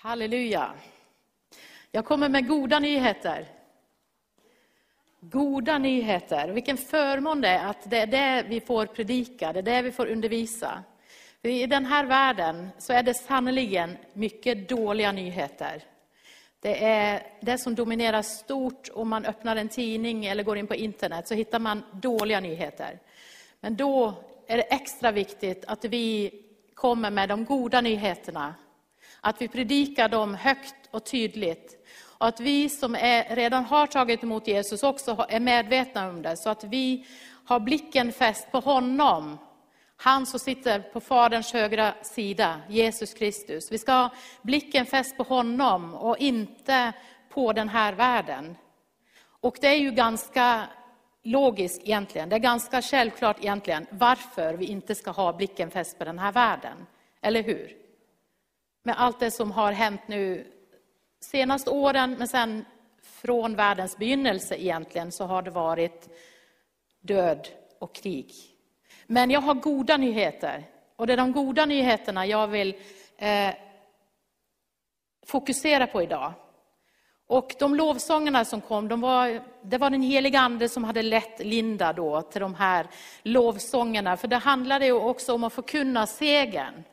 Halleluja. Jag kommer med goda nyheter. Goda nyheter. Vilken förmån det är att det är det vi får predika, det är det vi får undervisa. För I den här världen så är det sannerligen mycket dåliga nyheter. Det är det som dominerar stort om man öppnar en tidning eller går in på internet så hittar man dåliga nyheter. Men då är det extra viktigt att vi kommer med de goda nyheterna. Att vi predikar dem högt och tydligt. Och att vi som är, redan har tagit emot Jesus också är medvetna om det. Så att vi har blicken fäst på honom. Han som sitter på Faderns högra sida, Jesus Kristus. Vi ska ha blicken fäst på honom och inte på den här världen. Och det är ju ganska logiskt egentligen. Det är ganska självklart egentligen varför vi inte ska ha blicken fäst på den här världen. Eller hur? Med allt det som har hänt nu senaste åren, men sen från världens begynnelse egentligen, så har det varit död och krig. Men jag har goda nyheter. Och det är de goda nyheterna jag vill eh, fokusera på idag. Och de lovsångerna som kom, de var, det var den heliga Ande som hade lett Linda då till de här lovsångerna. För det handlade ju också om att förkunna segern.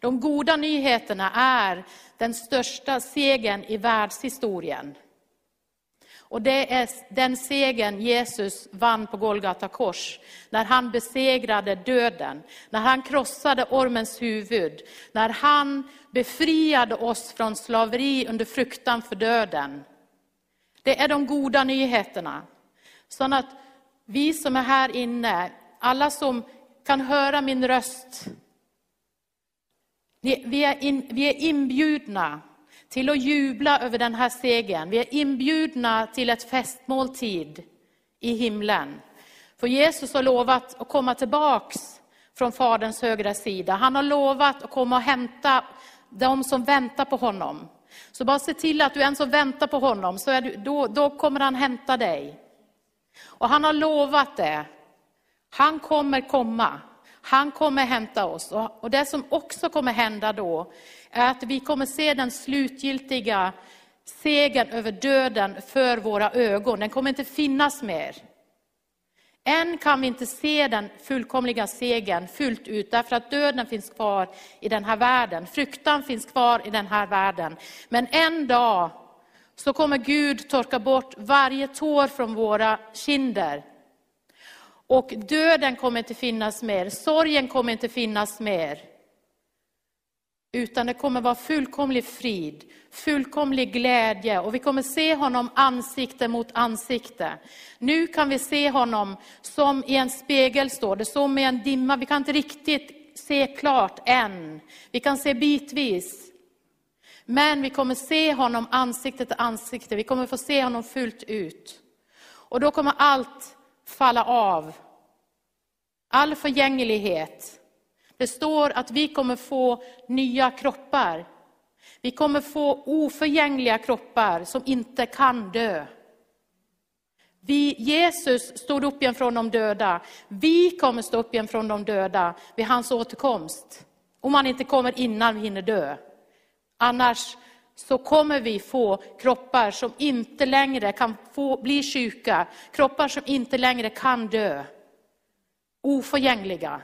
De goda nyheterna är den största segern i världshistorien. Och det är den segern Jesus vann på Golgata kors, när han besegrade döden, när han krossade ormens huvud, när han befriade oss från slaveri under fruktan för döden. Det är de goda nyheterna. Så att vi som är här inne, alla som kan höra min röst, vi är, in, vi är inbjudna till att jubla över den här segern. Vi är inbjudna till ett festmåltid i himlen. För Jesus har lovat att komma tillbaks från Faderns högra sida. Han har lovat att komma och hämta de som väntar på honom. Så bara se till att du ens väntar på honom, så är du, då, då kommer han hämta dig. Och han har lovat det. Han kommer komma. Han kommer hämta oss. Och det som också kommer hända då, är att vi kommer se den slutgiltiga segern över döden för våra ögon. Den kommer inte finnas mer. Än kan vi inte se den fullkomliga segern fullt ut, därför att döden finns kvar i den här världen. Fruktan finns kvar i den här världen. Men en dag så kommer Gud torka bort varje tår från våra kinder. Och döden kommer inte finnas mer, sorgen kommer inte finnas mer. Utan det kommer vara fullkomlig frid, fullkomlig glädje och vi kommer se honom ansikte mot ansikte. Nu kan vi se honom som i en spegel står det, som i en dimma. Vi kan inte riktigt se klart än. Vi kan se bitvis. Men vi kommer se honom ansikte till ansikte. Vi kommer få se honom fullt ut. Och då kommer allt falla av. All förgänglighet. Det står att vi kommer få nya kroppar. Vi kommer få oförgängliga kroppar som inte kan dö. Vi, Jesus stod upp igen från de döda. Vi kommer stå upp igen från de döda vid hans återkomst. Om han inte kommer innan vi hinner dö. Annars så kommer vi få kroppar som inte längre kan få, bli sjuka, kroppar som inte längre kan dö. Oförgängliga.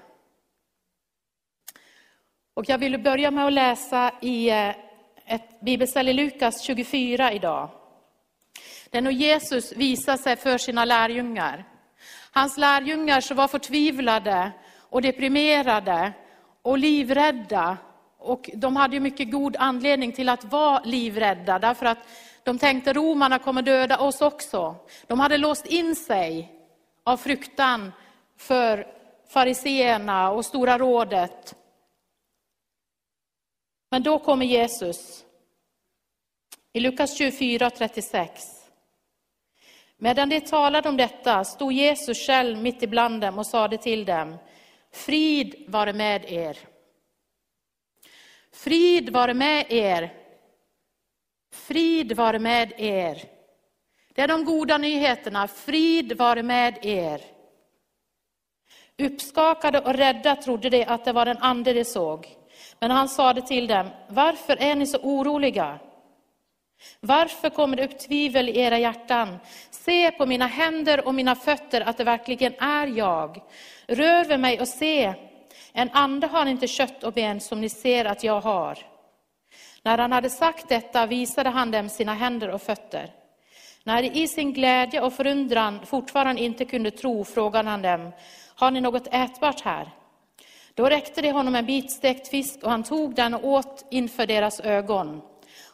Och jag vill börja med att läsa i eh, ett bibelställe i Lukas 24 idag. Det är när Jesus visar sig för sina lärjungar. Hans lärjungar som var förtvivlade och deprimerade och livrädda. Och de hade ju mycket god anledning till att vara livrädda, därför att de tänkte romarna kommer döda oss också. De hade låst in sig av fruktan för fariseerna och Stora rådet. Men då kommer Jesus. I Lukas 24 36. Medan de talade om detta stod Jesus själv mitt ibland dem och sade till dem, frid vare med er. Frid vare med er. Frid vare med er. Det är de goda nyheterna, frid vare med er. Uppskakade och rädda trodde de att det var en ande de såg. Men han sade till dem, varför är ni så oroliga? Varför kommer det upp tvivel i era hjärtan? Se på mina händer och mina fötter att det verkligen är jag. Rör vid mig och se, en ande har inte kött och ben som ni ser att jag har. När han hade sagt detta visade han dem sina händer och fötter. När de i sin glädje och förundran fortfarande inte kunde tro frågade han dem, har ni något ätbart här? Då räckte de honom en bit stekt fisk och han tog den och åt inför deras ögon.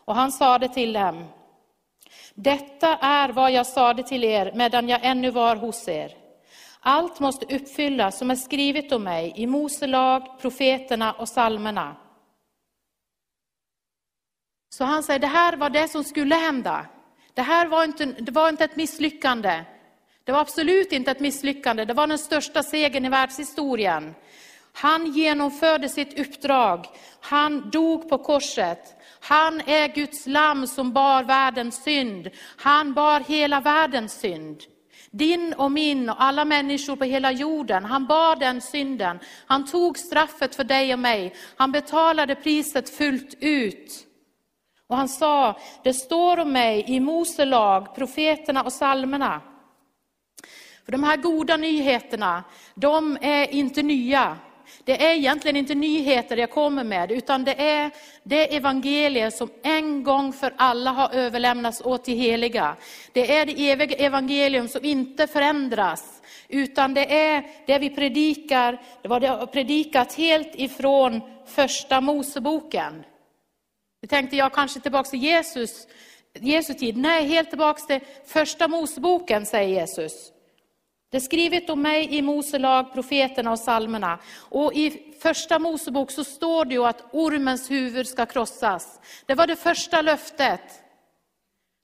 Och han sade till dem, detta är vad jag sade till er medan jag ännu var hos er. Allt måste uppfyllas som är skrivet om mig i Mose lag, profeterna och salmerna. Så han säger, det här var det som skulle hända. Det här var inte, det var inte ett misslyckande. Det var absolut inte ett misslyckande, det var den största segern i världshistorien. Han genomförde sitt uppdrag, han dog på korset. Han är Guds lamm som bar världens synd. Han bar hela världens synd. Din och min och alla människor på hela jorden. Han bar den synden. Han tog straffet för dig och mig. Han betalade priset fullt ut. Och han sa, det står om mig i Mose lag, profeterna och salmerna. För de här goda nyheterna, de är inte nya. Det är egentligen inte nyheter jag kommer med, utan det är det evangelium som en gång för alla har överlämnats åt de heliga. Det är det eviga evangelium som inte förändras, utan det är det vi predikar, det var det jag har predikat helt ifrån första Moseboken. Nu tänkte jag kanske tillbaka till Jesus, Jesu tid. Nej, helt tillbaka till första Moseboken, säger Jesus. Det är skrivet om mig i Mose lag, profeterna och salmerna. Och i första Mosebok så står det ju att ormens huvud ska krossas. Det var det första löftet.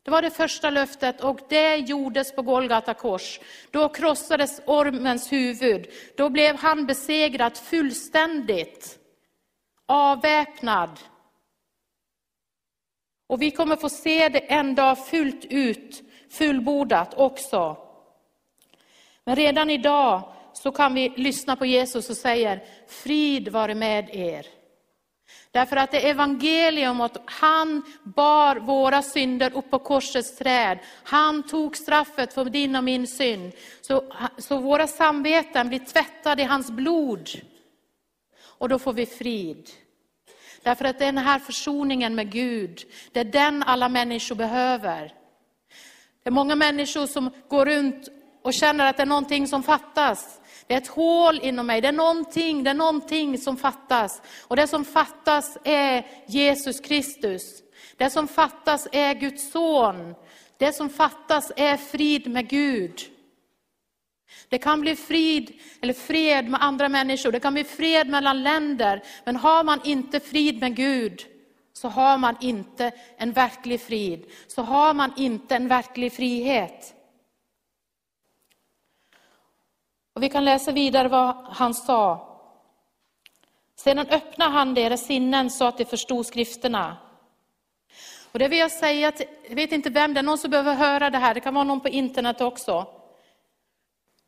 Det var det första löftet och det gjordes på Golgata kors. Då krossades ormens huvud. Då blev han besegrad fullständigt. Avväpnad. Och vi kommer få se det en dag fullt ut, fullbordat också. Men redan idag så kan vi lyssna på Jesus och säga, frid vare med er. Därför att det är evangelium att han bar våra synder upp på korsets träd. Han tog straffet för din och min synd. Så, så våra samveten blir tvättade i hans blod. Och då får vi frid. Därför att den här försoningen med Gud, det är den alla människor behöver. Det är många människor som går runt och känner att det är någonting som fattas. Det är ett hål inom mig, det är någonting, det är någonting som fattas. Och det som fattas är Jesus Kristus. Det som fattas är Guds son. Det som fattas är frid med Gud. Det kan bli frid eller fred med andra människor, det kan bli fred mellan länder. Men har man inte frid med Gud så har man inte en verklig frid. Så har man inte en verklig frihet. Och vi kan läsa vidare vad han sa. Sedan öppnade han deras sinnen så att de förstod skrifterna. Och det vill jag säga, att, jag vet inte vem det är, någon som behöver höra det här, det kan vara någon på internet också.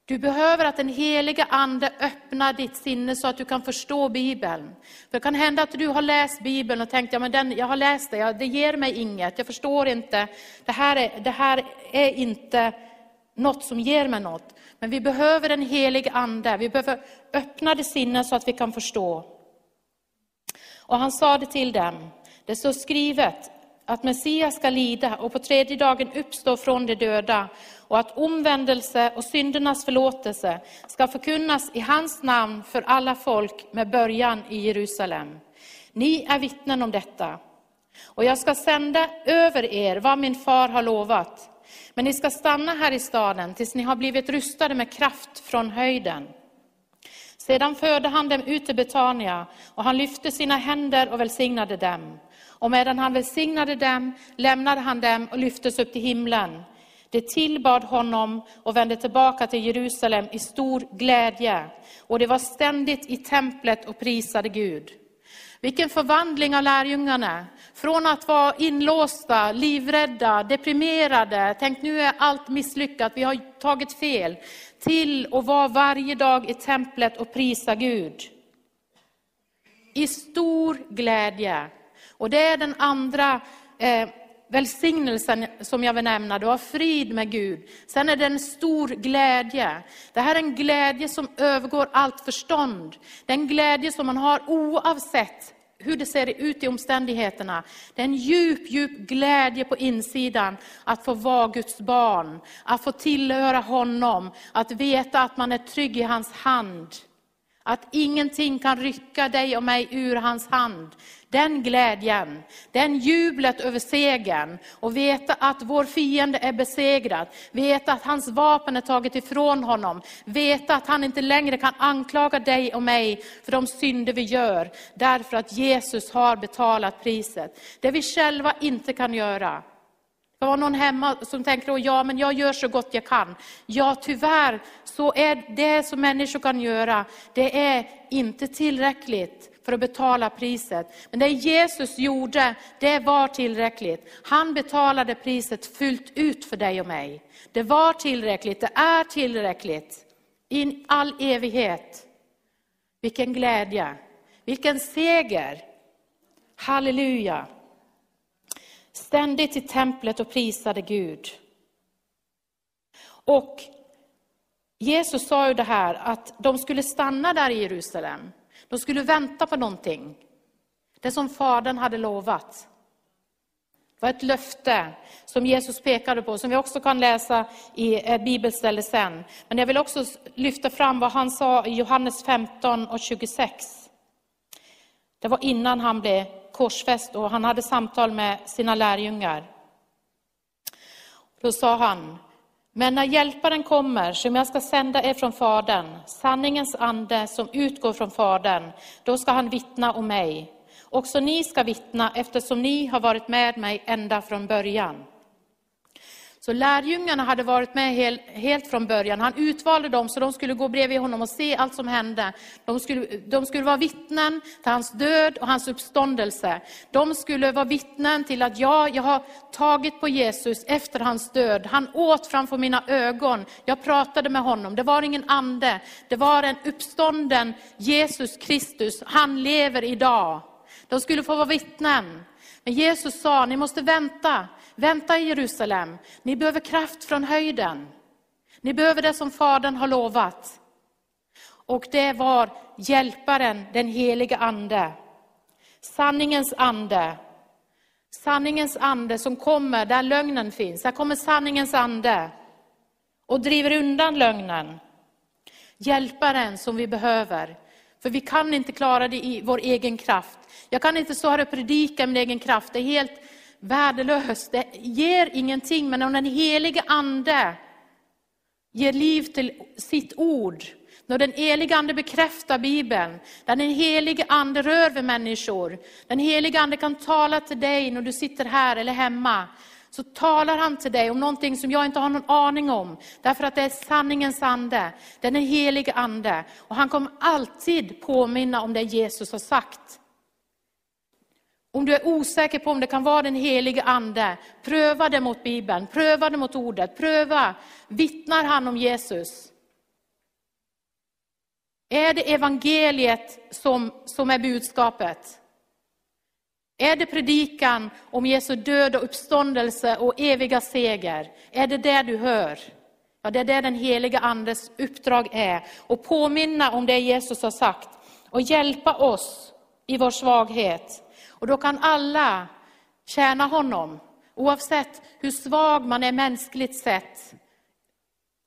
Du behöver att den heliga ande öppnar ditt sinne så att du kan förstå Bibeln. För det kan hända att du har läst Bibeln och tänkt, ja men den, jag har läst det, det ger mig inget, jag förstår inte, det här är, det här är inte något som ger mig något. Men vi behöver en helig ande, vi behöver öppnade sinnen så att vi kan förstå. Och han sa det till dem, det står skrivet att Messias ska lida och på tredje dagen uppstå från de döda och att omvändelse och syndernas förlåtelse ska förkunnas i hans namn för alla folk med början i Jerusalem. Ni är vittnen om detta. Och jag ska sända över er vad min far har lovat. Men ni ska stanna här i staden tills ni har blivit rustade med kraft från höjden. Sedan förde han dem ut till Betania och han lyfte sina händer och välsignade dem. Och medan han välsignade dem lämnade han dem och lyftes upp till himlen. De tillbad honom och vände tillbaka till Jerusalem i stor glädje. Och det var ständigt i templet och prisade Gud. Vilken förvandling av lärjungarna. Från att vara inlåsta, livrädda, deprimerade, tänk nu är allt misslyckat, vi har tagit fel. Till att vara varje dag i templet och prisa Gud. i stor glädje. Och det är den andra eh, välsignelsen som jag vill nämna, du har frid med Gud. Sen är det en stor glädje. Det här är en glädje som övergår allt förstånd. Det är en glädje som man har oavsett hur det ser ut i omständigheterna. Det är en djup, djup glädje på insidan att få vara Guds barn, att få tillhöra honom, att veta att man är trygg i hans hand. Att ingenting kan rycka dig och mig ur hans hand. Den glädjen, den jublet över segern och veta att vår fiende är besegrad. Veta att hans vapen är taget ifrån honom. Veta att han inte längre kan anklaga dig och mig för de synder vi gör. Därför att Jesus har betalat priset. Det vi själva inte kan göra. Det var någon hemma som tänker, ja men jag gör så gott jag kan. Ja tyvärr, så är det som människor kan göra, det är inte tillräckligt för att betala priset. Men det Jesus gjorde, det var tillräckligt. Han betalade priset fullt ut för dig och mig. Det var tillräckligt, det är tillräckligt. I all evighet. Vilken glädje, vilken seger. Halleluja. Ständigt i templet och prisade Gud. Och Jesus sa ju det här att de skulle stanna där i Jerusalem. De skulle vänta på någonting. Det som Fadern hade lovat. Det var ett löfte som Jesus pekade på, som vi också kan läsa i ett bibelställe sen. Men jag vill också lyfta fram vad han sa i Johannes 15 och 26. Det var innan han blev korsfäst och han hade samtal med sina lärjungar. Då sa han, men när hjälparen kommer, som jag ska sända er från Fadern, sanningens ande som utgår från Fadern, då ska han vittna om mig. Också ni ska vittna eftersom ni har varit med mig ända från början. Så lärjungarna hade varit med helt, helt från början. Han utvalde dem så de skulle gå bredvid honom och se allt som hände. De skulle, de skulle vara vittnen till hans död och hans uppståndelse. De skulle vara vittnen till att ja, jag har tagit på Jesus efter hans död. Han åt framför mina ögon. Jag pratade med honom. Det var ingen ande. Det var en uppstånden Jesus Kristus. Han lever idag. De skulle få vara vittnen. Men Jesus sa, ni måste vänta. Vänta i Jerusalem. Ni behöver kraft från höjden. Ni behöver det som Fadern har lovat. Och det var hjälparen, den helige ande. Sanningens ande. Sanningens ande som kommer där lögnen finns. Där kommer sanningens ande och driver undan lögnen. Hjälparen som vi behöver. För vi kan inte klara det i vår egen kraft. Jag kan inte stå här och predika med egen kraft. Det är helt värdelöst. Det ger ingenting. Men om den helige ande ger liv till sitt ord, när den helige ande bekräftar Bibeln, när den helige ande rör vid människor, den helige ande kan tala till dig när du sitter här eller hemma, så talar han till dig om någonting som jag inte har någon aning om. Därför att det är sanningens ande, den är helige ande. Och han kommer alltid påminna om det Jesus har sagt. Om du är osäker på om det kan vara den helige ande, pröva det mot Bibeln, pröva det mot ordet, pröva. Vittnar han om Jesus? Är det evangeliet som, som är budskapet? Är det predikan om Jesu död och uppståndelse och eviga seger? Är det det du hör? Ja, det är det den heliga andes uppdrag är. Och påminna om det Jesus har sagt och hjälpa oss i vår svaghet. Och då kan alla tjäna honom, oavsett hur svag man är mänskligt sett.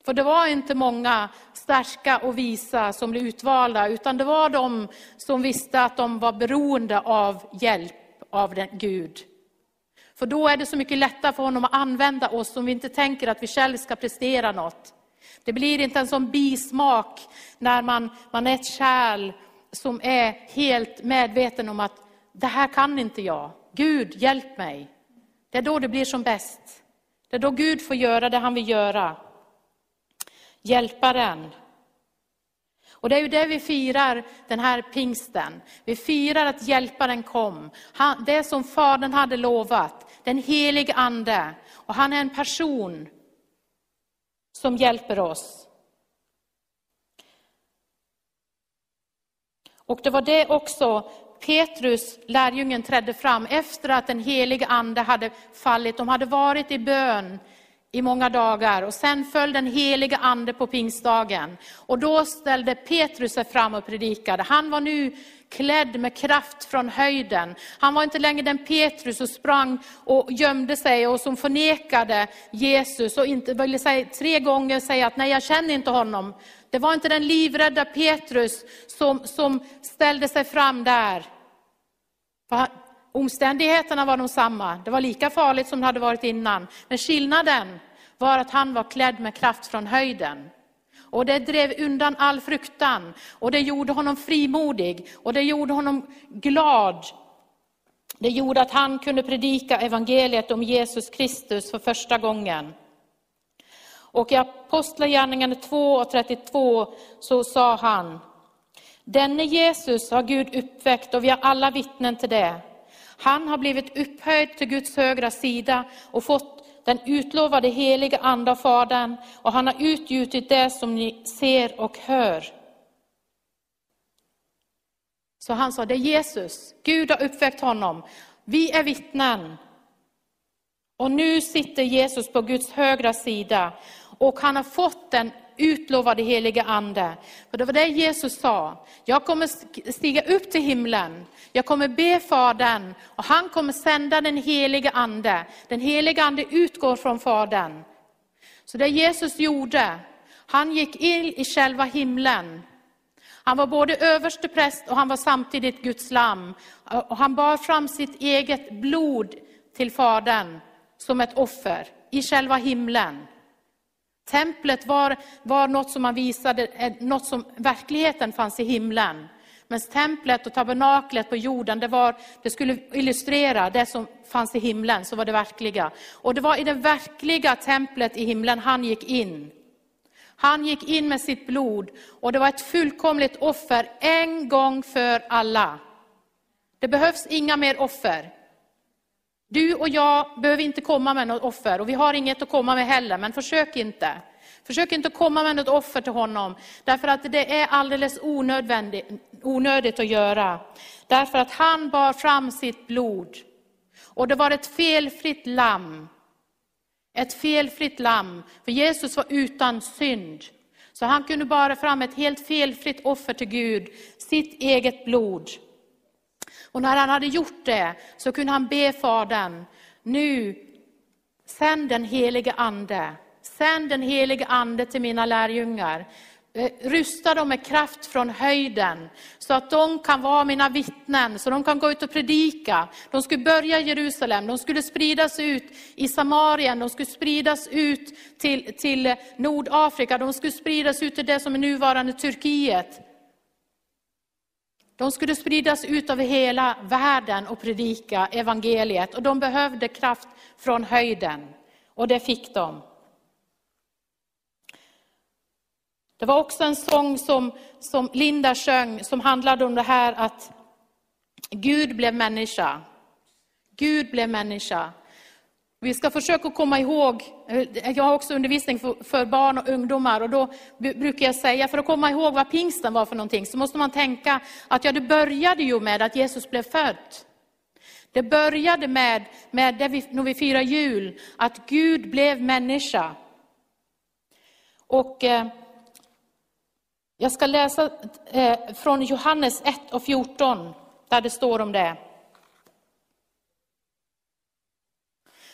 För det var inte många starka och visa som blev utvalda, utan det var de som visste att de var beroende av hjälp av den Gud. För då är det så mycket lättare för honom att använda oss om vi inte tänker att vi själva ska prestera något. Det blir inte en sån bismak när man, man är ett kärl som är helt medveten om att det här kan inte jag. Gud, hjälp mig. Det är då det blir som bäst. Det är då Gud får göra det han vill göra. Hjälparen. Och det är ju det vi firar den här pingsten. Vi firar att hjälparen kom. Han, det som Fadern hade lovat, den helige Ande. Och han är en person som hjälper oss. Och det var det också Petrus, lärjungen, trädde fram efter att den helige ande hade fallit. De hade varit i bön i många dagar och sen föll den helige ande på pingstdagen. Och då ställde Petrus sig fram och predikade. Han var nu klädd med kraft från höjden. Han var inte längre den Petrus som sprang och gömde sig och som förnekade Jesus och inte ville säga, tre gånger säga att nej, jag känner inte honom. Det var inte den livrädda Petrus som, som ställde sig fram där. För omständigheterna var de samma. Det var lika farligt som det hade varit innan. Men skillnaden var att han var klädd med kraft från höjden. Och det drev undan all fruktan. Och det gjorde honom frimodig. Och det gjorde honom glad. Det gjorde att han kunde predika evangeliet om Jesus Kristus för första gången. Och i Apostlagärningarna 2 och 32 så sa han, Denne Jesus har Gud uppväckt och vi har alla vittnen till det. Han har blivit upphöjd till Guds högra sida och fått den utlovade heliga ande av Fadern och han har utgjutit det som ni ser och hör. Så han sa, det är Jesus, Gud har uppväckt honom. Vi är vittnen. Och nu sitter Jesus på Guds högra sida och han har fått den utlovade helige ande. För det var det Jesus sa, jag kommer stiga upp till himlen, jag kommer be Fadern och han kommer sända den helige ande. Den helige ande utgår från Fadern. Så det Jesus gjorde, han gick in i själva himlen. Han var både överste präst och han var samtidigt Guds lam. Och han bar fram sitt eget blod till Fadern som ett offer i själva himlen. Templet var, var något som man visade, eh, något som verkligheten fanns i himlen. Men templet och tabernaklet på jorden, det, var, det skulle illustrera det som fanns i himlen, som var det verkliga. Och det var i det verkliga templet i himlen han gick in. Han gick in med sitt blod och det var ett fullkomligt offer en gång för alla. Det behövs inga mer offer. Du och jag behöver inte komma med något offer och vi har inget att komma med heller, men försök inte. Försök inte komma med något offer till honom, därför att det är alldeles onödigt att göra. Därför att han bar fram sitt blod. Och det var ett felfritt lamm. Ett felfritt lamm, för Jesus var utan synd. Så han kunde bara fram ett helt felfritt offer till Gud, sitt eget blod. Och när han hade gjort det så kunde han be Fadern, nu sänd den helige Ande. Sänd den helige Ande till mina lärjungar. Eh, rusta dem med kraft från höjden, så att de kan vara mina vittnen, så de kan gå ut och predika. De skulle börja i Jerusalem, de skulle spridas ut i Samarien, de skulle spridas ut till, till Nordafrika, de skulle spridas ut till det som är nuvarande Turkiet. De skulle spridas ut över hela världen och predika evangeliet. Och de behövde kraft från höjden. Och det fick de. Det var också en sång som, som Linda sjöng som handlade om det här att Gud blev människa. Gud blev människa. Vi ska försöka komma ihåg, Eh, jag har också undervisning för, för, barn och ungdomar och då brukar jag säga, för att komma ihåg vad pingsten var för någonting, så måste man tänka att ja, det började ju med att Jesus blev född. Det började med, med det vi, när vi firar jul, att Gud blev människa. Och eh, jag ska läsa eh, från Johannes 1 och 14, där det står om det.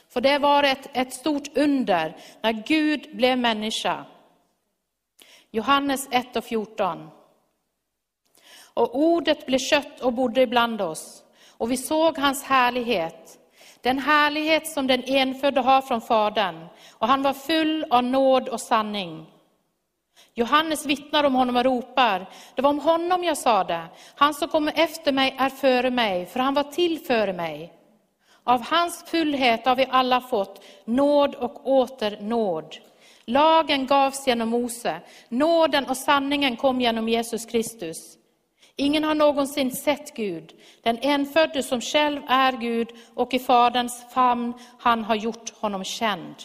För det var ett, ett stort under när Gud blev människa. Johannes 1 och 14. Och ordet blev kött och bodde ibland oss, och vi såg hans härlighet, den härlighet som den enfödde har från Fadern, och han var full av nåd och sanning. Johannes vittnar om honom och ropar, det var om honom jag sade han som kommer efter mig är före mig, för han var till före mig. Av hans fullhet har vi alla fått nåd och åter nåd. Lagen gavs genom Mose, nåden och sanningen kom genom Jesus Kristus. Ingen har någonsin sett Gud, den enfödde som själv är Gud och i Faderns famn han har gjort honom känd.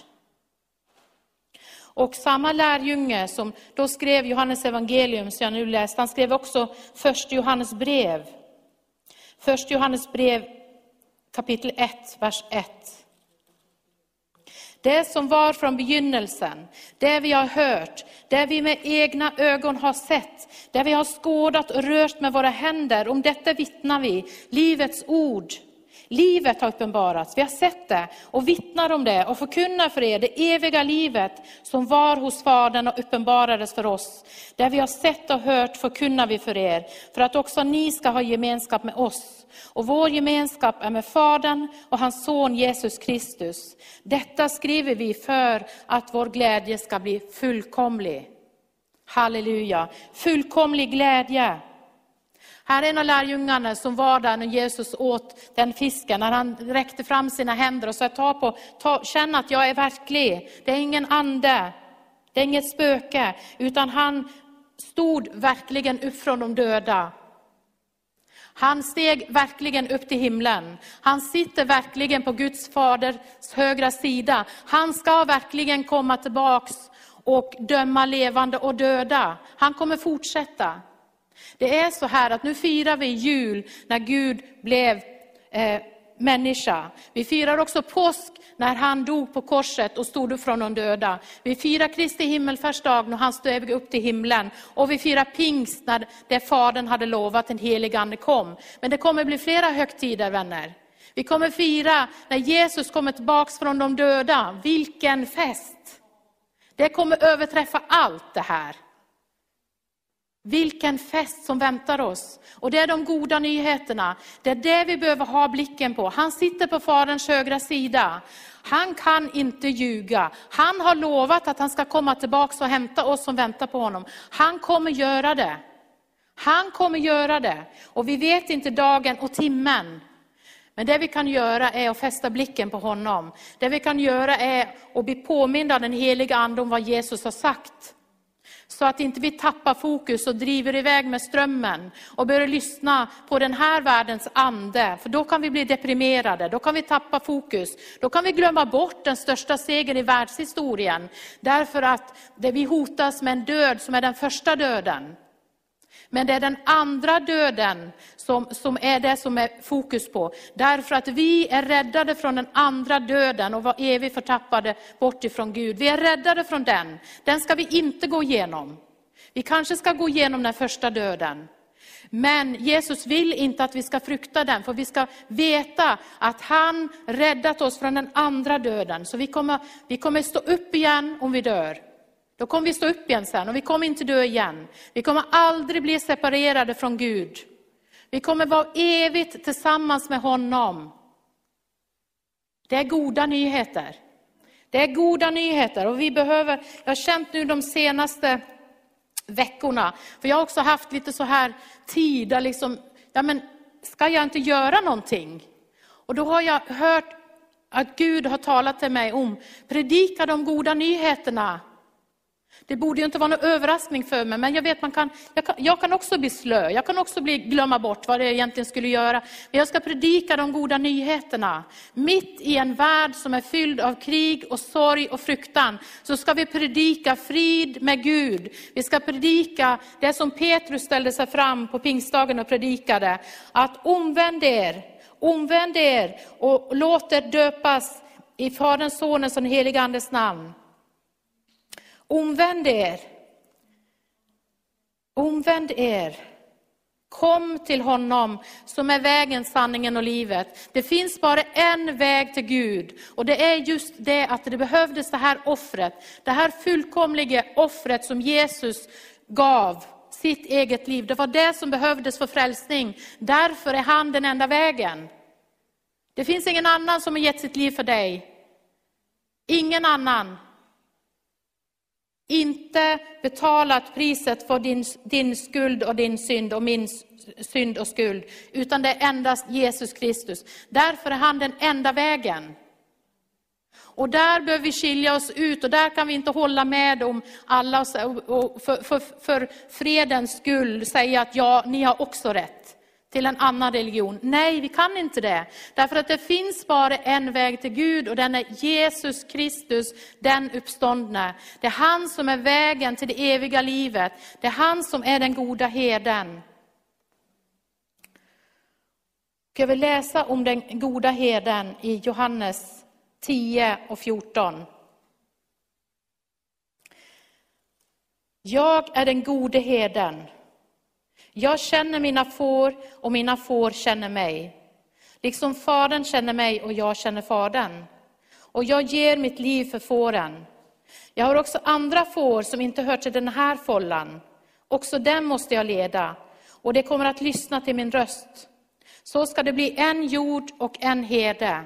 Och samma lärjunge som då skrev Johannes evangelium, som jag nu läste, han skrev också först Johannes brev. Först Johannes brev kapitel 1, vers 1. Det som var från begynnelsen, det vi har hört, det vi med egna ögon har sett, det vi har skådat och rört med våra händer, om detta vittnar vi, livets ord. Livet har uppenbarats, vi har sett det och vittnar om det och förkunnar för er det eviga livet som var hos Fadern och uppenbarades för oss. Det vi har sett och hört förkunnar vi för er, för att också ni ska ha gemenskap med oss. Och vår gemenskap är med Fadern och hans son Jesus Kristus. Detta skriver vi för att vår glädje ska bli fullkomlig. Halleluja, fullkomlig glädje. Här är en av lärjungarna som var där när Jesus åt den fisken, när han räckte fram sina händer och sa, ta på, ta, känn att jag är verklig. Det är ingen ande, det är inget spöke, utan han stod verkligen upp från de döda. Han steg verkligen upp till himlen. Han sitter verkligen på Guds faders högra sida. Han ska verkligen komma tillbaks och döma levande och döda. Han kommer fortsätta. Det är så här att nu firar vi jul när Gud blev eh, människa. Vi firar också påsk när han dog på korset och stod upp från de döda. Vi firar Kristi himmelfärdsdag när han steg upp till himlen. Och vi firar pingst när det Fadern hade lovat, en helig ande kom. Men det kommer bli flera högtider vänner. Vi kommer fira när Jesus kommer tillbaks från de döda. Vilken fest! Det kommer överträffa allt det här. Vilken fest som väntar oss. Och det är de goda nyheterna. Det är det vi behöver ha blicken på. Han sitter på Faderns högra sida. Han kan inte ljuga. Han har lovat att han ska komma tillbaka och hämta oss som väntar på honom. Han kommer göra det. Han kommer göra det. Och vi vet inte dagen och timmen. Men det vi kan göra är att fästa blicken på honom. Det vi kan göra är att bli påminda den heliga Ande om vad Jesus har sagt. Så att inte vi tappar fokus och driver iväg med strömmen och börjar lyssna på den här världens ande. För då kan vi bli deprimerade, då kan vi tappa fokus. Då kan vi glömma bort den största segern i världshistorien. Därför att det vi hotas med en död som är den första döden. Men det är den andra döden som, som är det som är fokus på. Därför att vi är räddade från den andra döden och var evigt förtappade bort ifrån Gud. Vi är räddade från den. Den ska vi inte gå igenom. Vi kanske ska gå igenom den första döden. Men Jesus vill inte att vi ska frukta den, för vi ska veta att han räddat oss från den andra döden. Så vi kommer, vi kommer stå upp igen om vi dör. Då kommer vi stå upp igen sen och vi kommer inte dö igen. Vi kommer aldrig bli separerade från Gud. Vi kommer vara evigt tillsammans med honom. Det är goda nyheter. Det är goda nyheter och vi behöver, jag har känt nu de senaste veckorna, för jag har också haft lite så här tid där liksom, ja men ska jag inte göra någonting? Och då har jag hört att Gud har talat till mig om, predika de goda nyheterna det borde ju inte vara någon överraskning för mig, men jag vet man kan jag, kan, jag kan också bli slö, jag kan också bli, glömma bort vad det egentligen skulle göra. Men jag ska predika de goda nyheterna. Mitt i en värld som är fylld av krig och sorg och fruktan, så ska vi predika frid med Gud. Vi ska predika det som Petrus ställde sig fram på pingstdagen och predikade, att omvänd er, omvänd er och låt er döpas i Faderns, Sonens och den helige Andes namn. Omvänd er. Omvänd er. Kom till honom som är vägen, sanningen och livet. Det finns bara en väg till Gud och det är just det att det behövdes det här offret. Det här fullkomliga offret som Jesus gav sitt eget liv. Det var det som behövdes för frälsning. Därför är han den enda vägen. Det finns ingen annan som har gett sitt liv för dig. Ingen annan inte betalat priset för din, din skuld och din synd och min synd och skuld, utan det är endast Jesus Kristus. Därför är han den enda vägen. Och där behöver vi skilja oss ut och där kan vi inte hålla med om alla och för, för, för fredens skull säga att ja, ni har också rätt till en annan religion. Nej, vi kan inte det. Därför att det finns bara en väg till Gud och den är Jesus Kristus, den uppståndne. Det är han som är vägen till det eviga livet. Det är han som är den goda herden. Jag vill läsa om den goda herden i Johannes 10 och 14. Jag är den gode herden. Jag känner mina får och mina får känner mig. Liksom Fadern känner mig och jag känner Fadern. Och jag ger mitt liv för fåren. Jag har också andra får som inte hör till den här follan. Också dem måste jag leda, och det kommer att lyssna till min röst. Så ska det bli en jord och en herde.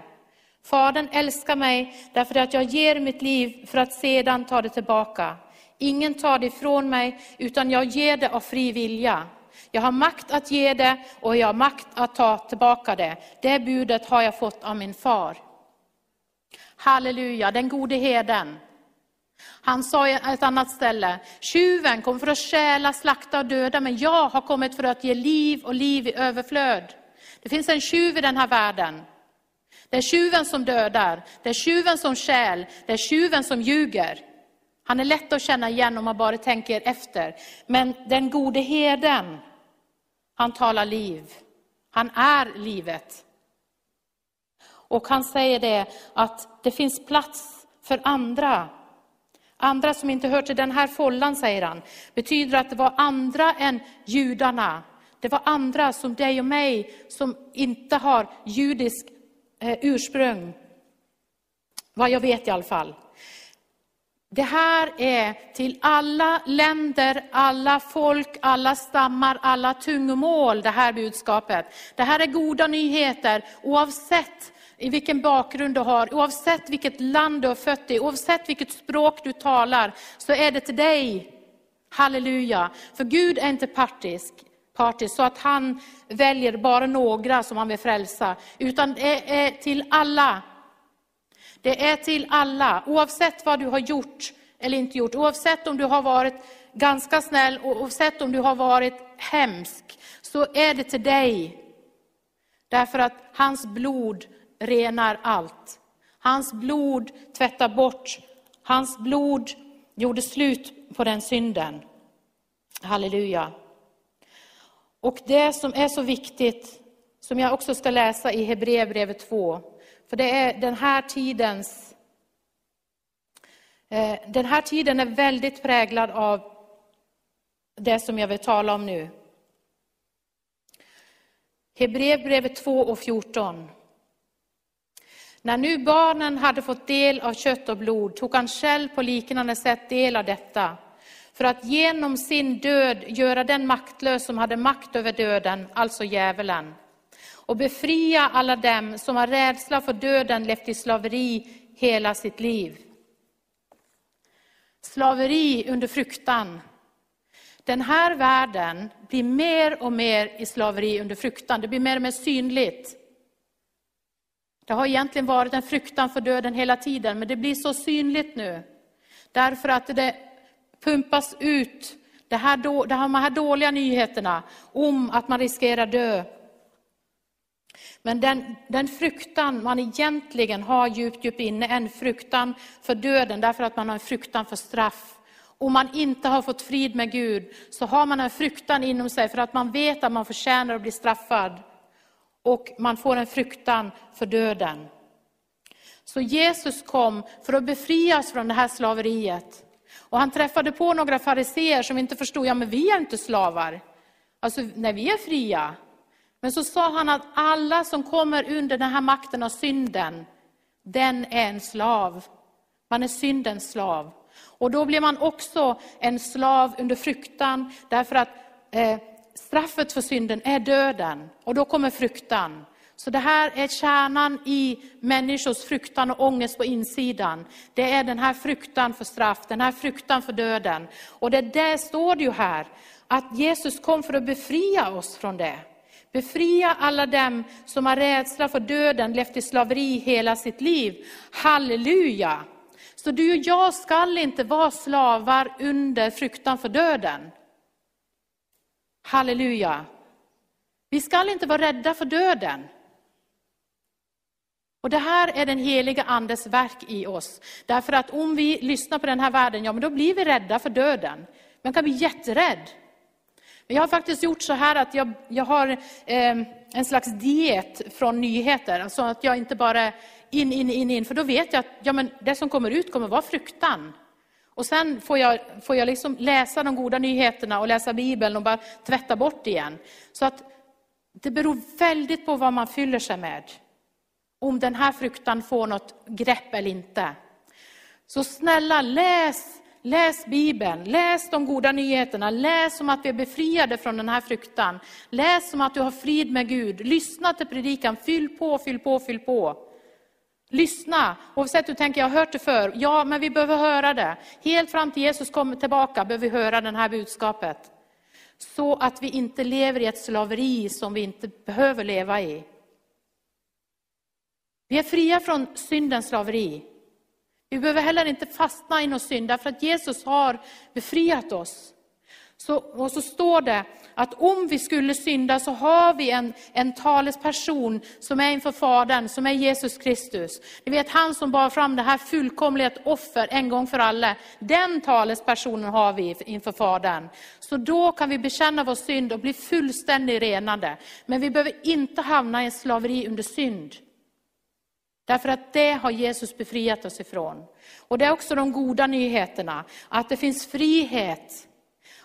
Fadern älskar mig därför att jag ger mitt liv för att sedan ta det tillbaka. Ingen tar det ifrån mig, utan jag ger det av fri vilja. Jag har makt att ge det och jag har makt att ta tillbaka det. Det budet har jag fått av min far. Halleluja, den gode herden. Han sa i ett annat ställe, tjuven kom för att stjäla, slakta och döda, men jag har kommit för att ge liv och liv i överflöd. Det finns en tjuv i den här världen. Det är tjuven som dödar, det är tjuven som stjäl, det är tjuven som ljuger. Han är lätt att känna igen om man bara tänker efter. Men den gode herden, han talar liv. Han är livet. Och han säger det att det finns plats för andra. Andra som inte hör till den här follan, säger han, betyder att det var andra än judarna. Det var andra som dig och mig som inte har judisk eh, ursprung. Vad jag vet i alla fall. Det här är till alla länder, alla folk, alla stammar, alla tungomål, det här budskapet. Det här är goda nyheter oavsett i vilken bakgrund du har, oavsett vilket land du har fött i, oavsett vilket språk du talar, så är det till dig. Halleluja! För Gud är inte partisk, partisk så att han väljer bara några som han vill frälsa, utan det är till alla. Det är till alla, oavsett vad du har gjort eller inte gjort, oavsett om du har varit ganska snäll, oavsett om du har varit hemsk, så är det till dig. Därför att hans blod renar allt. Hans blod tvättar bort, hans blod gjorde slut på den synden. Halleluja. Och det som är så viktigt, som jag också ska läsa i Hebreerbrevet 2, för det är den här tidens... Eh, den här tiden är väldigt präglad av det som jag vill tala om nu. Hebreerbrevet 2 och 14. När nu barnen hade fått del av kött och blod tog han själv på liknande sätt del av detta, för att genom sin död göra den maktlös som hade makt över döden, alltså djävulen, och befria alla dem som har rädsla för döden levt i slaveri hela sitt liv. Slaveri under fruktan. Den här världen blir mer och mer i slaveri under fruktan. Det blir mer och mer synligt. Det har egentligen varit en fruktan för döden hela tiden, men det blir så synligt nu. Därför att det pumpas ut det här, de här dåliga nyheterna om att man riskerar dö. Men den, den fruktan man egentligen har djupt, djupt inne, en fruktan för döden, därför att man har en fruktan för straff. Om man inte har fått frid med Gud, så har man en fruktan inom sig för att man vet att man förtjänar att bli straffad och man får en fruktan för döden. Så Jesus kom för att befria oss från det här slaveriet. Och han träffade på några fariseer som inte förstod, ja men vi är inte slavar. Alltså, nej vi är fria. Men så sa han att alla som kommer under den här makten av synden, den är en slav. Man är syndens slav. Och då blir man också en slav under fruktan, därför att eh, straffet för synden är döden. Och då kommer fruktan. Så det här är kärnan i människors fruktan och ångest på insidan. Det är den här fruktan för straff, den här fruktan för döden. Och det där står det ju här, att Jesus kom för att befria oss från det. Befria alla dem som har rädsla för döden, levt i slaveri hela sitt liv. Halleluja! Så du och jag skall inte vara slavar under fruktan för döden. Halleluja! Vi skall inte vara rädda för döden. Och det här är den heliga Andes verk i oss. Därför att om vi lyssnar på den här världen, ja men då blir vi rädda för döden. Man kan bli jätterädd. Jag har faktiskt gjort så här att jag, jag har eh, en slags diet från nyheter. Alltså att jag inte bara in, in, in, in. För då vet jag att ja, men det som kommer ut kommer vara fruktan. Och sen får jag, får jag liksom läsa de goda nyheterna och läsa Bibeln och bara tvätta bort igen. Så att det beror väldigt på vad man fyller sig med. Om den här fruktan får något grepp eller inte. Så snälla läs, läs Bibeln, läs de goda nyheterna, läs om att vi är befriade från den här fruktan. Läs om att du har frid med Gud, lyssna till predikan, fyll på, fyll på, fyll på. Lyssna, oavsett du tänker, jag har hört det förr. Ja, men vi behöver höra det. Helt fram till Jesus kommer tillbaka behöver vi höra det här budskapet. Så att vi inte lever i ett slaveri som vi inte behöver leva i. Vi är fria från syndens slaveri. Vi behöver heller inte fastna i någon synd, därför att Jesus har befriat oss. Så, och så står det att om vi skulle synda så har vi en, en talesperson som är inför Fadern, som är Jesus Kristus. Ni vet han som bar fram det här fullkomliga offer en gång för alla. Den talespersonen har vi inför Fadern. Så då kan vi bekänna vår synd och bli fullständigt renade. Men vi behöver inte hamna i slaveri under synd. Därför att det har Jesus befriat oss ifrån. Och det är också de goda nyheterna, att det finns frihet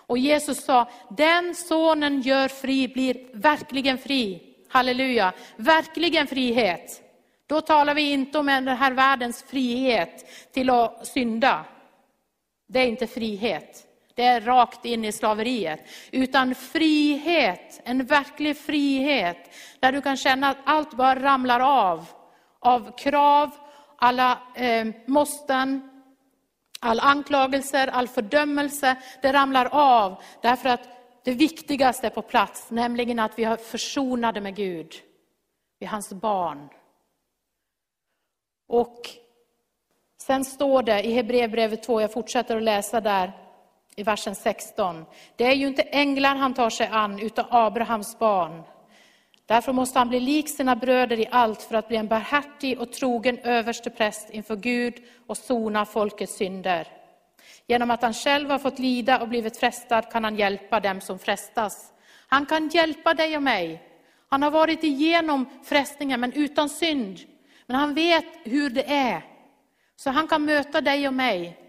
och Jesus sa, den sonen gör fri blir verkligen fri. Halleluja, verkligen frihet. Då talar vi inte om den här världens frihet till att synda. Det är inte frihet. Det är rakt in i slaveriet. Utan frihet, en verklig frihet. Där du kan känna att allt bara ramlar av. Av krav, alla eh, måsten, All anklagelser, all fördömelse, det ramlar av därför att det viktigaste är på plats, nämligen att vi är försonade med Gud. Vi är hans barn. Och sen står det i Hebreerbrevet 2, jag fortsätter att läsa där i versen 16. Det är ju inte änglar han tar sig an, utan Abrahams barn. Därför måste han bli lik sina bröder i allt för att bli en barhärtig och trogen överstepräst inför Gud och sona folkets synder. Genom att han själv har fått lida och blivit frestad kan han hjälpa dem som frestas. Han kan hjälpa dig och mig. Han har varit igenom frestningen men utan synd. Men han vet hur det är. Så han kan möta dig och mig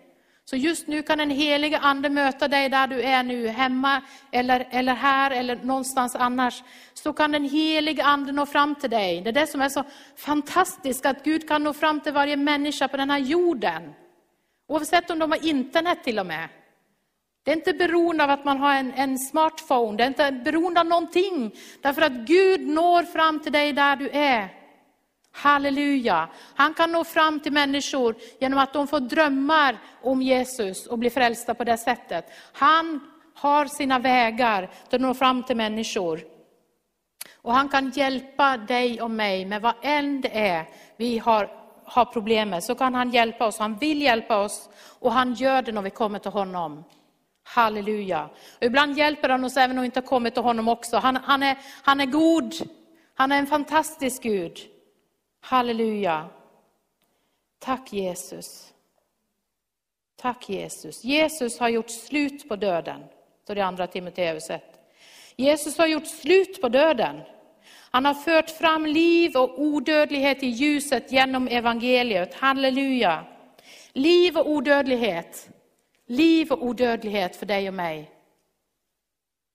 så just nu kan den helige ande möta dig där du är nu, hemma eller, eller här eller någonstans annars. Så kan den helige ande nå fram till dig. Det är det som är så fantastiskt, att Gud kan nå fram till varje människa på den här jorden. Oavsett om de har internet till och med. Det är inte beroende av att man har en, en smartphone, det är inte beroende av någonting. Därför att Gud når fram till dig där du är. Halleluja! Han kan nå fram till människor genom att de får drömmar om Jesus och blir frälsta på det sättet. Han har sina vägar att nå fram till människor. Och han kan hjälpa dig och mig med vad än det är vi har, har problem med. Så kan han hjälpa oss, han vill hjälpa oss och han gör det när vi kommer till honom. Halleluja! Och ibland hjälper han oss även om vi inte har kommit till honom också. Han, han, är, han är god, han är en fantastisk Gud. Halleluja. Tack Jesus. Tack Jesus. Jesus har gjort slut på döden, står det i andra Timoteus 1. Jesus har gjort slut på döden. Han har fört fram liv och odödlighet i ljuset genom evangeliet. Halleluja. Liv och odödlighet. Liv och odödlighet för dig och mig.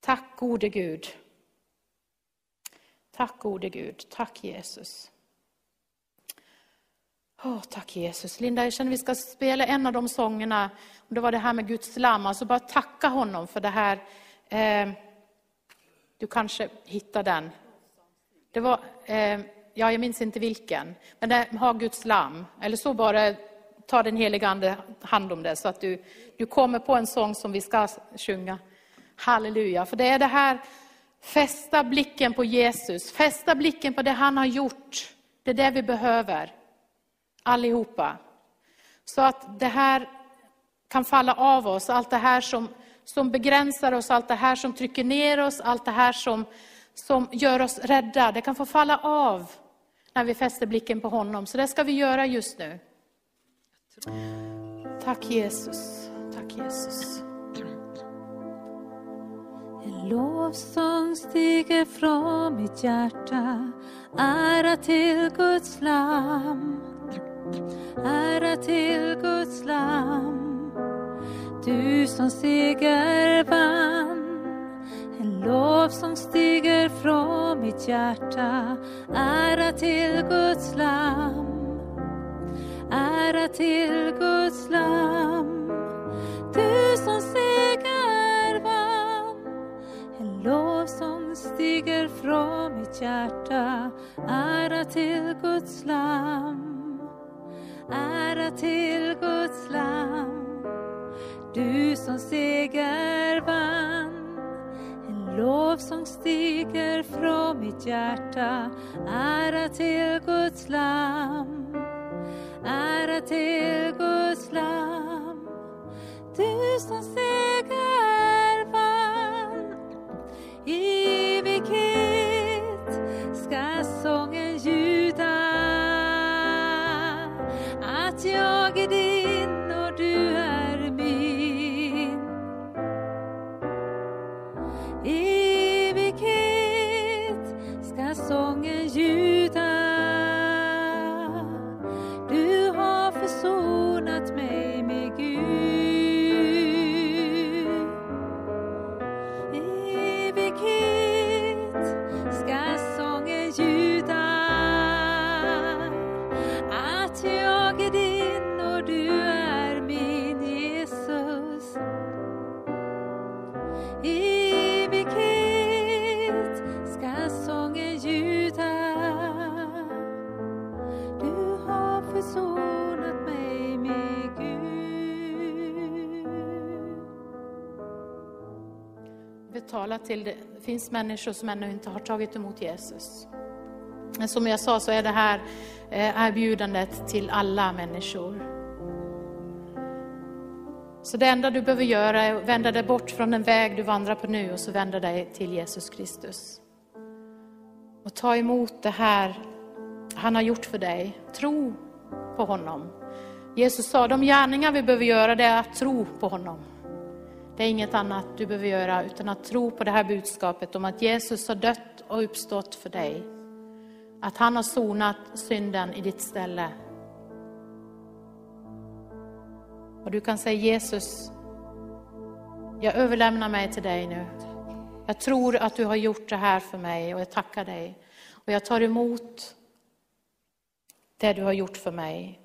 Tack gode Gud. Tack gode Gud. Tack Jesus. Oh, tack Jesus. Linda, jag känner att vi ska spela en av de sångerna. Det var det här med Guds lamm. Alltså bara tacka honom för det här. Eh, du kanske hittar den. Det var, eh, ja, jag minns inte vilken. Men det ha Guds lamm. Eller så bara ta den heliga Ande hand om det. Så att du, du kommer på en sång som vi ska sjunga. Halleluja. För det är det här, fästa blicken på Jesus. Fästa blicken på det han har gjort. Det är det vi behöver allihopa. Så att det här kan falla av oss, allt det här som, som begränsar oss, allt det här som trycker ner oss, allt det här som, som gör oss rädda. Det kan få falla av när vi fäster blicken på honom. Så det ska vi göra just nu. Tack Jesus. Tack Jesus. En lovsång stiger från mitt hjärta Ära till Guds lamm Ära till Guds lam. Du som seger vann En som stiger från mitt hjärta. Ära till Guds lam. Ära till Guds lam. Du som seger vann En som stiger från mitt hjärta. Ära till Guds lam. Ära till Guds lam. Du som seger vann En lovsång stiger från mitt hjärta. Ära till Guds lam Ära till Guds lam. Du som seger vann I evighet ska sången Att jag är din och du tala till det. finns människor som ännu inte har tagit emot Jesus. Men som jag sa så är det här eh, erbjudandet till alla människor. Så det enda du behöver göra är att vända dig bort från den väg du vandrar på nu och så vända dig till Jesus Kristus. Och ta emot det här han har gjort för dig. Tro på honom. Jesus sa, de gärningar vi behöver göra det är att tro på honom. Det är inget annat du behöver göra utan att tro på det här budskapet om att Jesus har dött och uppstått för dig. Att han har sonat synden i ditt ställe. Och du kan säga Jesus, jag överlämnar mig till dig nu. Jag tror att du har gjort det här för mig och jag tackar dig. Och jag tar emot det du har gjort för mig.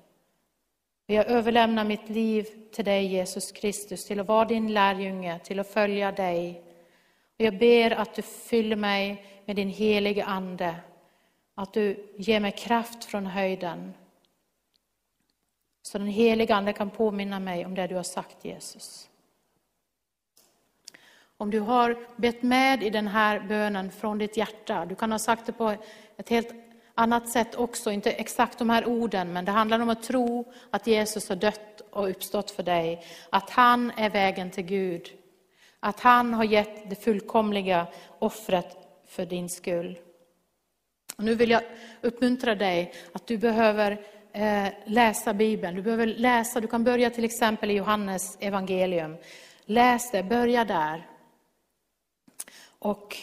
Jag överlämnar mitt liv till dig Jesus Kristus, till att vara din lärjunge, till att följa dig. Och jag ber att du fyller mig med din helige Ande, att du ger mig kraft från höjden. Så den helige Ande kan påminna mig om det du har sagt Jesus. Om du har bett med i den här bönen från ditt hjärta, du kan ha sagt det på ett helt annat sätt också, inte exakt de här orden, men det handlar om att tro att Jesus har dött och uppstått för dig. Att han är vägen till Gud. Att han har gett det fullkomliga offret för din skull. Och nu vill jag uppmuntra dig att du behöver eh, läsa Bibeln. Du behöver läsa, du kan börja till exempel i Johannes evangelium. Läs det, börja där. Och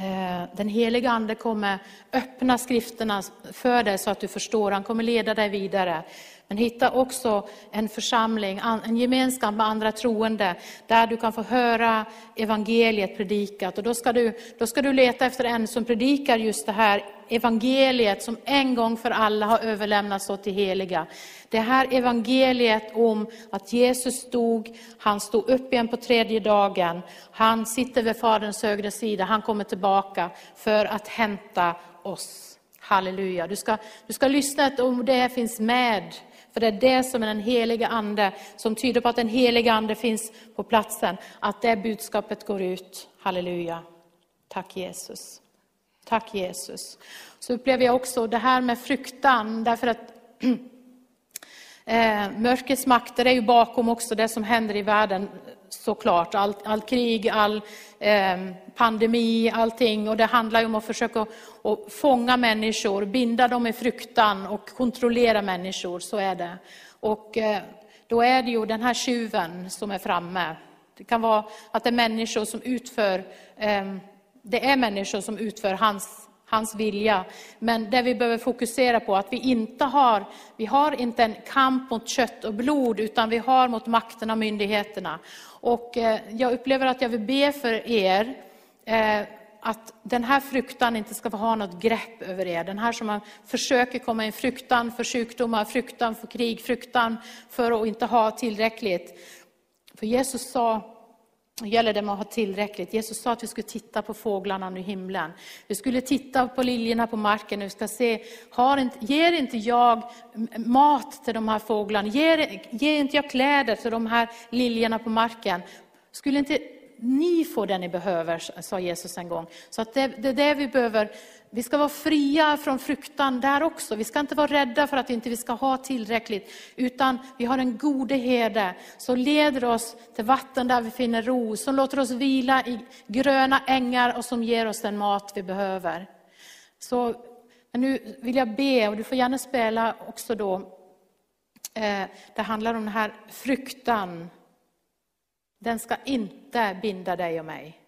Eh, den heliga Ande kommer öppna skrifterna för dig så att du förstår. Han kommer leda dig vidare. Men hitta också en församling, en gemenskap med andra troende, där du kan få höra evangeliet predikat. Och då ska, du, då ska du leta efter en som predikar just det här evangeliet som en gång för alla har överlämnats åt de heliga. Det här evangeliet om att Jesus stod, han stod upp igen på tredje dagen, han sitter vid Faderns högra sida, han kommer tillbaka för att hämta oss. Halleluja. Du ska, du ska lyssna om det finns med för det är det som är den heliga ande, som tyder på att den heliga ande finns på platsen. Att det budskapet går ut. Halleluja. Tack Jesus. Tack Jesus. Så upplever jag också det här med fruktan, därför att eh, mörkrets makter är ju bakom också det som händer i världen såklart. Allt, all krig, all eh, pandemi, allting. Och det handlar ju om att försöka att fånga människor, binda dem i fruktan och kontrollera människor. Så är det. Och eh, då är det ju den här tjuven som är framme. Det kan vara att det är människor som utför, eh, det är människor som utför hans, hans vilja. Men det vi behöver fokusera på är att vi inte har, vi har inte en kamp mot kött och blod, utan vi har mot makterna och myndigheterna. Och eh, jag upplever att jag vill be för er, eh, att den här fruktan inte ska få ha något grepp över er. Den här som man försöker komma in, fruktan för sjukdomar, fruktan för krig, fruktan för att inte ha tillräckligt. För Jesus sa, gäller det med att ha tillräckligt. Jesus sa att vi skulle titta på fåglarna i himlen. Vi skulle titta på liljorna på marken och vi ska se, har inte, ger inte jag mat till de här fåglarna? Ger, ger inte jag kläder till de här liljorna på marken? Skulle inte ni få det ni behöver, sa Jesus en gång. Så att det, det är det vi behöver. Vi ska vara fria från fruktan där också. Vi ska inte vara rädda för att inte vi ska ha tillräckligt, utan vi har en gode herde som leder oss till vatten där vi finner ro, som låter oss vila i gröna ängar och som ger oss den mat vi behöver. Så nu vill jag be, och du får gärna spela också då, eh, det handlar om den här fruktan den ska inte binda dig och mig.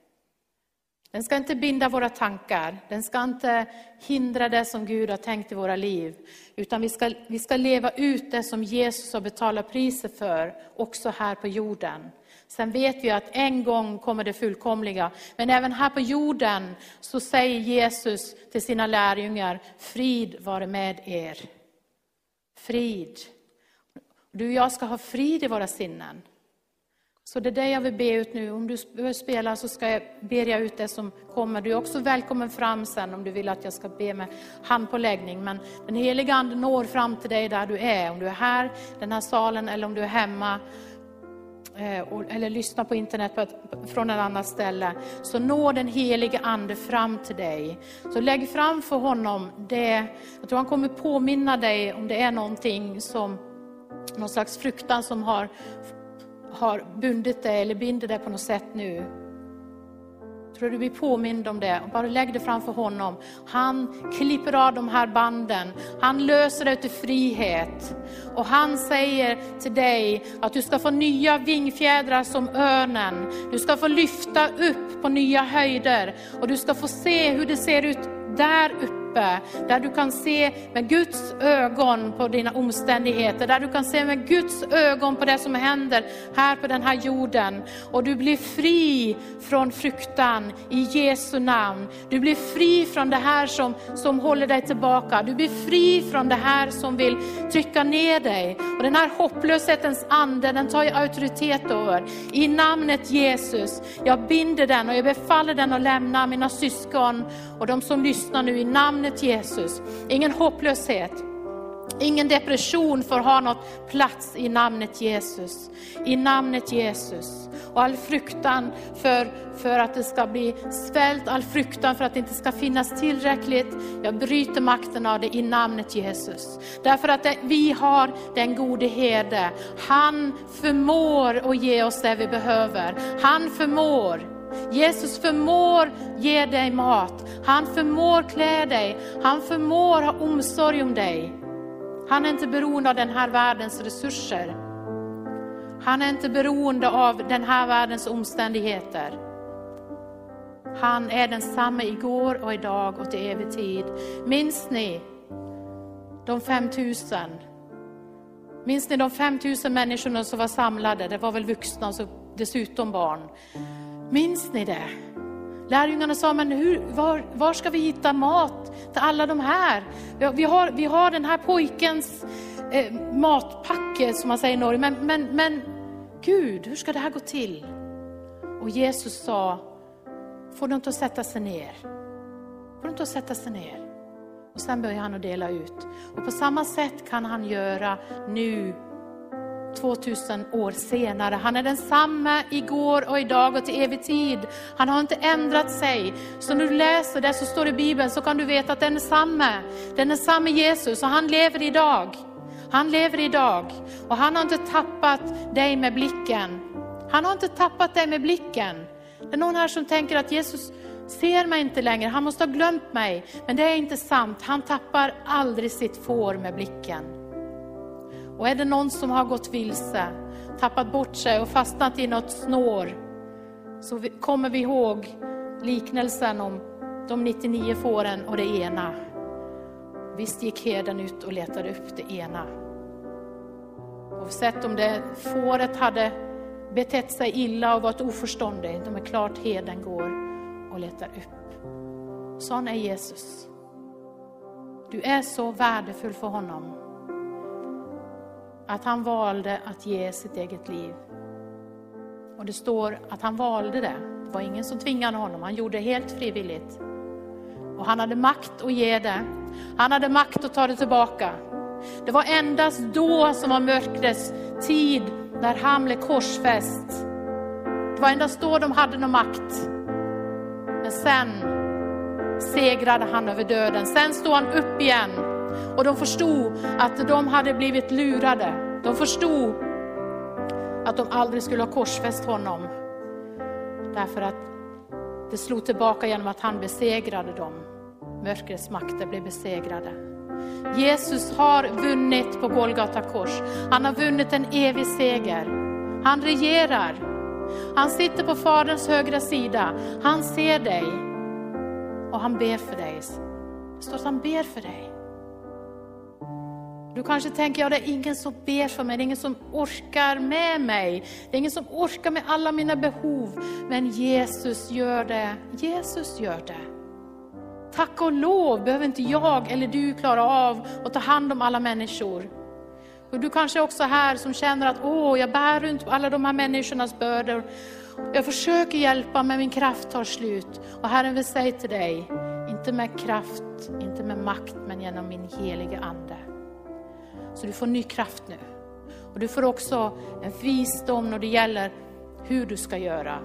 Den ska inte binda våra tankar, den ska inte hindra det som Gud har tänkt i våra liv. Utan vi ska, vi ska leva ut det som Jesus har betalat priset för, också här på jorden. Sen vet vi att en gång kommer det fullkomliga. Men även här på jorden så säger Jesus till sina lärjungar, frid vare med er. Frid. Du och jag ska ha frid i våra sinnen. Så det är det jag vill be ut nu. Om du behöver spela så ska jag, ber jag ut det som kommer. Du är också välkommen fram sen om du vill att jag ska be med handpåläggning. Men den heliga Ande når fram till dig där du är. Om du är här, den här salen eller om du är hemma. Eh, eller lyssnar på internet från ett annat ställe. Så når den helige Ande fram till dig. Så lägg fram för honom det. Jag tror han kommer påminna dig om det är någonting som någon slags fruktan som har har bundit dig eller binder dig på något sätt nu. Tror du blir påmind om det. Bara lägg det framför honom. Han klipper av de här banden. Han löser dig till frihet. Och han säger till dig att du ska få nya vingfjädrar som örnen. Du ska få lyfta upp på nya höjder. Och du ska få se hur det ser ut där uppe uppe, där du kan se med Guds ögon på dina omständigheter, där du kan se med Guds ögon på det som händer här på den här jorden. Och du blir fri från fruktan i Jesu namn. Du blir fri från det här som, som håller dig tillbaka. Du blir fri från det här som vill trycka ner dig. Och den här hopplöshetens ande, den tar jag auktoritet över. I namnet Jesus, jag binder den och jag befaller den att lämna mina syskon och de som lyssnar nu i namnet Jesus. Ingen hopplöshet. Ingen depression får ha något plats i namnet Jesus. I namnet Jesus. Och all fruktan för, för att det ska bli svält, all fruktan för att det inte ska finnas tillräckligt. Jag bryter makten av det i namnet Jesus. Därför att det, vi har den gode herde. Han förmår att ge oss det vi behöver. Han förmår. Jesus förmår ge dig mat. Han förmår klä dig. Han förmår ha omsorg om dig. Han är inte beroende av den här världens resurser. Han är inte beroende av den här världens omständigheter. Han är densamme igår och idag och till evig tid. Minns ni de 5000? Minns ni de 5000 människorna som var samlade? Det var väl vuxna och dessutom barn. Minns ni det? Lärjungarna sa, men hur, var, var ska vi hitta mat till alla de här? Vi har, vi har den här pojkens eh, matpacke, som man säger i Norge, men, men, men Gud, hur ska det här gå till? Och Jesus sa, får de inte att sätta sig ner? Får de inte att sätta sig ner? Och sen börjar han att dela ut. Och på samma sätt kan han göra nu 2000 år senare. Han är densamme igår och idag och till evig tid. Han har inte ändrat sig. Så när du läser det som står i Bibeln så kan du veta att den är samme. Den är samme Jesus och han lever idag. Han lever idag och han har inte tappat dig med blicken. Han har inte tappat dig med blicken. Det är någon här som tänker att Jesus ser mig inte längre, han måste ha glömt mig. Men det är inte sant, han tappar aldrig sitt får med blicken. Och är det någon som har gått vilse, tappat bort sig och fastnat i något snår, så kommer vi ihåg liknelsen om de 99 fåren och det ena. Visst gick herden ut och letade upp det ena. Oavsett om det fåret hade betett sig illa och varit oförståndig, de är klart herden går och letar upp. Sån är Jesus. Du är så värdefull för honom att han valde att ge sitt eget liv. Och det står att han valde det. Det var ingen som tvingade honom, han gjorde det helt frivilligt. Och han hade makt att ge det. Han hade makt att ta det tillbaka. Det var endast då som var mörkrets tid, när han blev korsfäst. Det var endast då de hade någon makt. Men sen segrade han över döden. Sen stod han upp igen och de förstod att de hade blivit lurade. De förstod att de aldrig skulle ha korsfäst honom. Därför att det slog tillbaka genom att han besegrade dem. Mörkrets makter blev besegrade. Jesus har vunnit på Golgata kors. Han har vunnit en evig seger. Han regerar. Han sitter på Faderns högra sida. Han ser dig och han ber för dig. Det står att han ber för dig. Du kanske tänker, ja det är ingen som ber för mig, det är ingen som orkar med mig. Det är ingen som orkar med alla mina behov. Men Jesus gör det. Jesus gör det. Tack och lov behöver inte jag eller du klara av att ta hand om alla människor. Och du kanske också är här som känner att åh, jag bär runt alla de här människornas bördor. Jag försöker hjälpa men min kraft tar slut. Och Herren vill säga till dig, inte med kraft, inte med makt, men genom min helige Ande. Så du får ny kraft nu. Och du får också en visdom när det gäller hur du ska göra.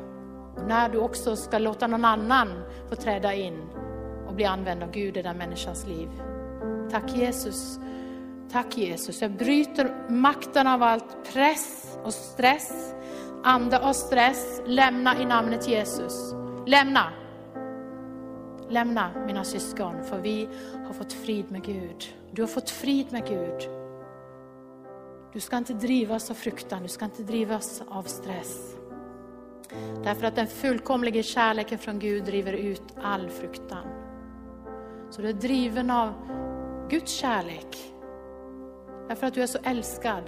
Och när du också ska låta någon annan få träda in och bli använd av Gud i den människans liv. Tack Jesus. Tack Jesus. Jag bryter makten av allt press och stress, ande av stress. Lämna i namnet Jesus. Lämna. Lämna mina syskon, för vi har fått frid med Gud. Du har fått frid med Gud. Du ska inte drivas av fruktan, du ska inte drivas av stress. Därför att den fullkomliga kärleken från Gud driver ut all fruktan. Så du är driven av Guds kärlek. Därför att du är så älskad.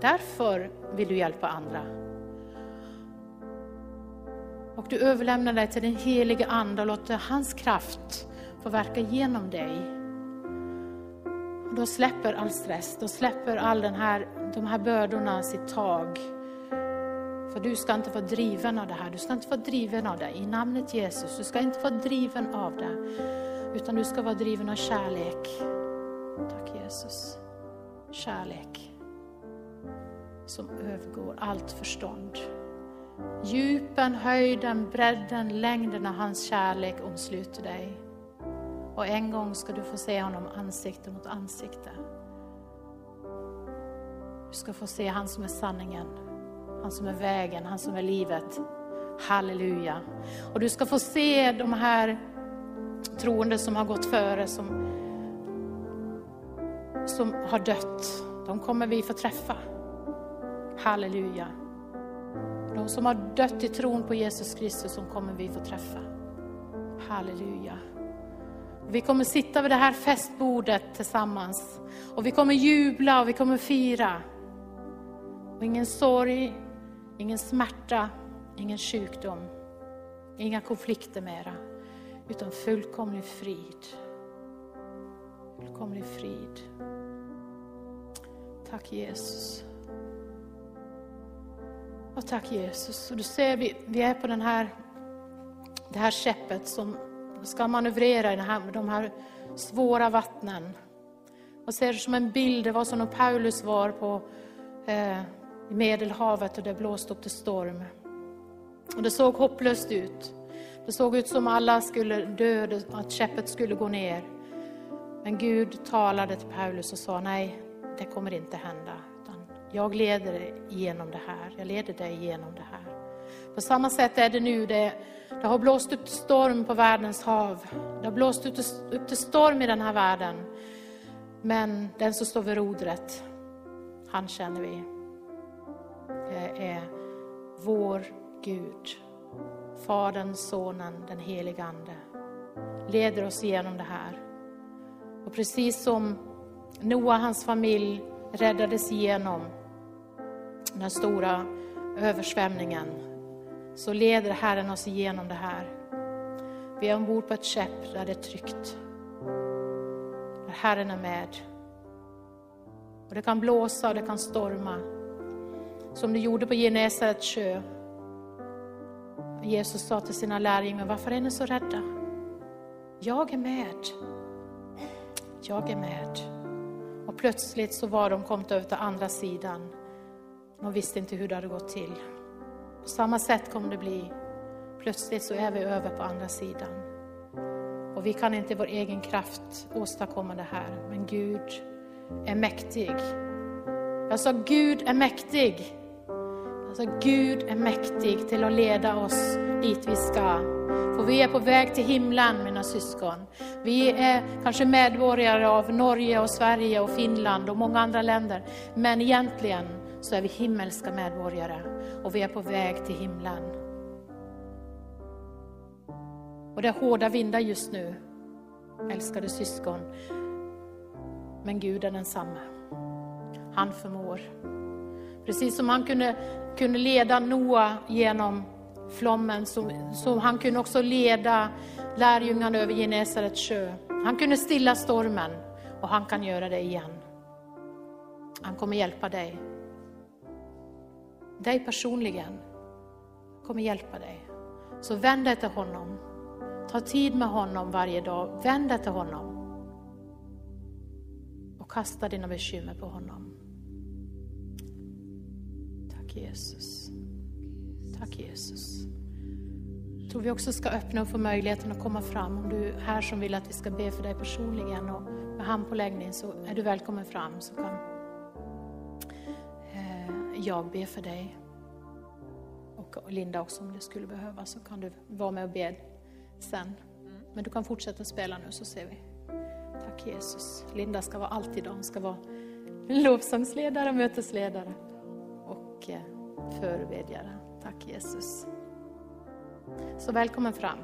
Därför vill du hjälpa andra. Och du överlämnar dig till den helige Ande och låter hans kraft få verka genom dig. Och då släpper all stress, då släpper all den här, de här bördorna sitt tag. För du ska inte vara driven av det här, du ska inte vara driven av det. I namnet Jesus, du ska inte vara driven av det. Utan du ska vara driven av kärlek. Tack Jesus. Kärlek som övergår allt förstånd. Djupen, höjden, bredden, längden av hans kärlek omsluter dig. Och en gång ska du få se honom ansikte mot ansikte. Du ska få se han som är sanningen, han som är vägen, han som är livet. Halleluja. Och du ska få se de här troende som har gått före, som, som har dött. De kommer vi få träffa. Halleluja. De som har dött i tron på Jesus Kristus, som kommer vi få träffa. Halleluja. Vi kommer sitta vid det här festbordet tillsammans. Och vi kommer jubla och vi kommer fira. Och ingen sorg, ingen smärta, ingen sjukdom, inga konflikter mera. Utan fullkomlig frid. Fullkomlig frid. Tack Jesus. Och tack Jesus. Och du ser, vi, vi är på den här, det här skeppet som ska manövrera i här, de här svåra vattnen. Och ser det som en bild, det var som när Paulus var på eh, i Medelhavet och det blåste upp till storm. Och det såg hopplöst ut. Det såg ut som alla skulle dö, att käppet skulle gå ner. Men Gud talade till Paulus och sa, nej, det kommer inte hända. Utan jag leder dig genom det här. Jag leder dig genom det här. På samma sätt är det nu. Det, det har blåst upp till storm på världens hav. Det har blåst upp till storm i den här världen. Men den som står vid rodret, han känner vi. Det är vår Gud. Fadern, Sonen, den helige Ande. Leder oss igenom det här. Och precis som Noa och hans familj räddades igenom den stora översvämningen så leder Herren oss igenom det här. Vi är ombord på ett skepp där det är tryggt. Där Herren är med. Och det kan blåsa och det kan storma. Som det gjorde på Genesarets sjö. Jesus sa till sina lärjungar, varför är ni så rädda? Jag är med. Jag är med. Och plötsligt så var de kommit över till andra sidan. De visste inte hur det hade gått till. På samma sätt kommer det bli. Plötsligt så är vi över på andra sidan. Och vi kan inte i vår egen kraft åstadkomma det här. Men Gud är mäktig. Jag sa Gud är mäktig. Jag sa Gud är mäktig till att leda oss dit vi ska. För vi är på väg till himlen mina syskon. Vi är kanske medborgare av Norge och Sverige och Finland och många andra länder. Men egentligen så är vi himmelska medborgare och vi är på väg till himlen. Och det är hårda vindar just nu, älskade syskon. Men Gud är densamme. Han förmår. Precis som han kunde, kunde leda Noa genom flommen, så, så han kunde också leda lärjungarna över Genesarets sjö. Han kunde stilla stormen och han kan göra det igen. Han kommer hjälpa dig. Dig personligen. kommer hjälpa dig. Så vänd dig till honom. Ta tid med honom varje dag. Vänd dig till honom. Och kasta dina bekymmer på honom. Tack Jesus. Tack Jesus. Jag tror vi också ska öppna upp för möjligheten att komma fram. Om du är här som vill att vi ska be för dig personligen och med handpåläggning så är du välkommen fram så kan jag ber för dig. Och Linda också om det skulle behövas så kan du vara med och be sen. Men du kan fortsätta spela nu så ser vi. Tack Jesus. Linda ska vara alltid hon ska vara lovsångsledare, mötesledare och eh, förebedjare. Tack Jesus. Så välkommen fram.